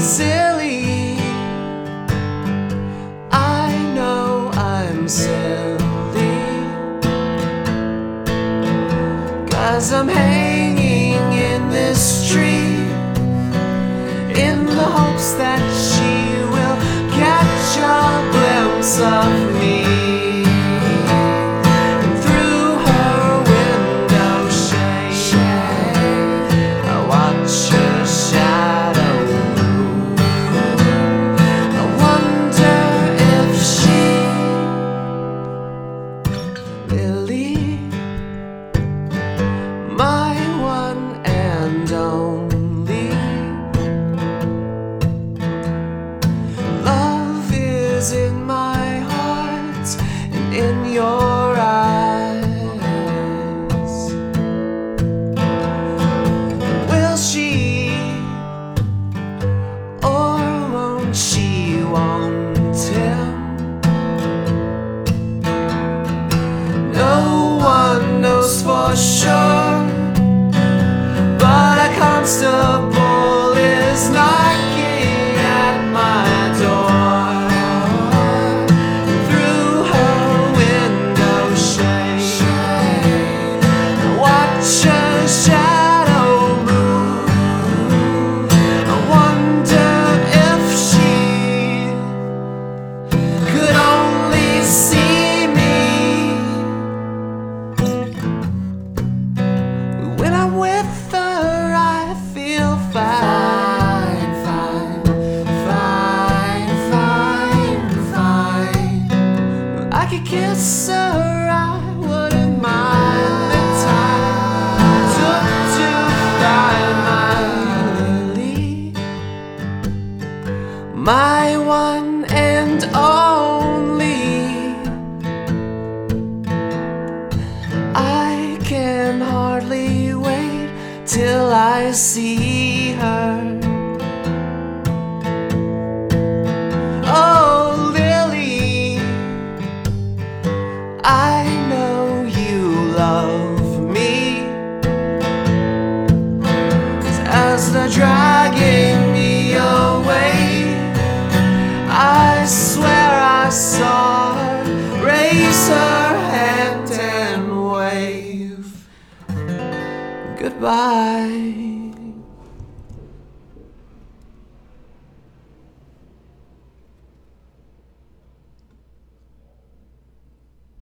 silly. I know I'm silly. Cause I'm hanging in this tree in the hopes that she will catch a glimpse of me. Is in my heart and in your eyes. Will she or won't she want him? No one knows for sure, but I can't constable kiss her, I wouldn't mind the time took to find my Lily, my one and only. I can hardly wait till I see her. Saw raise her hand and wave goodbye.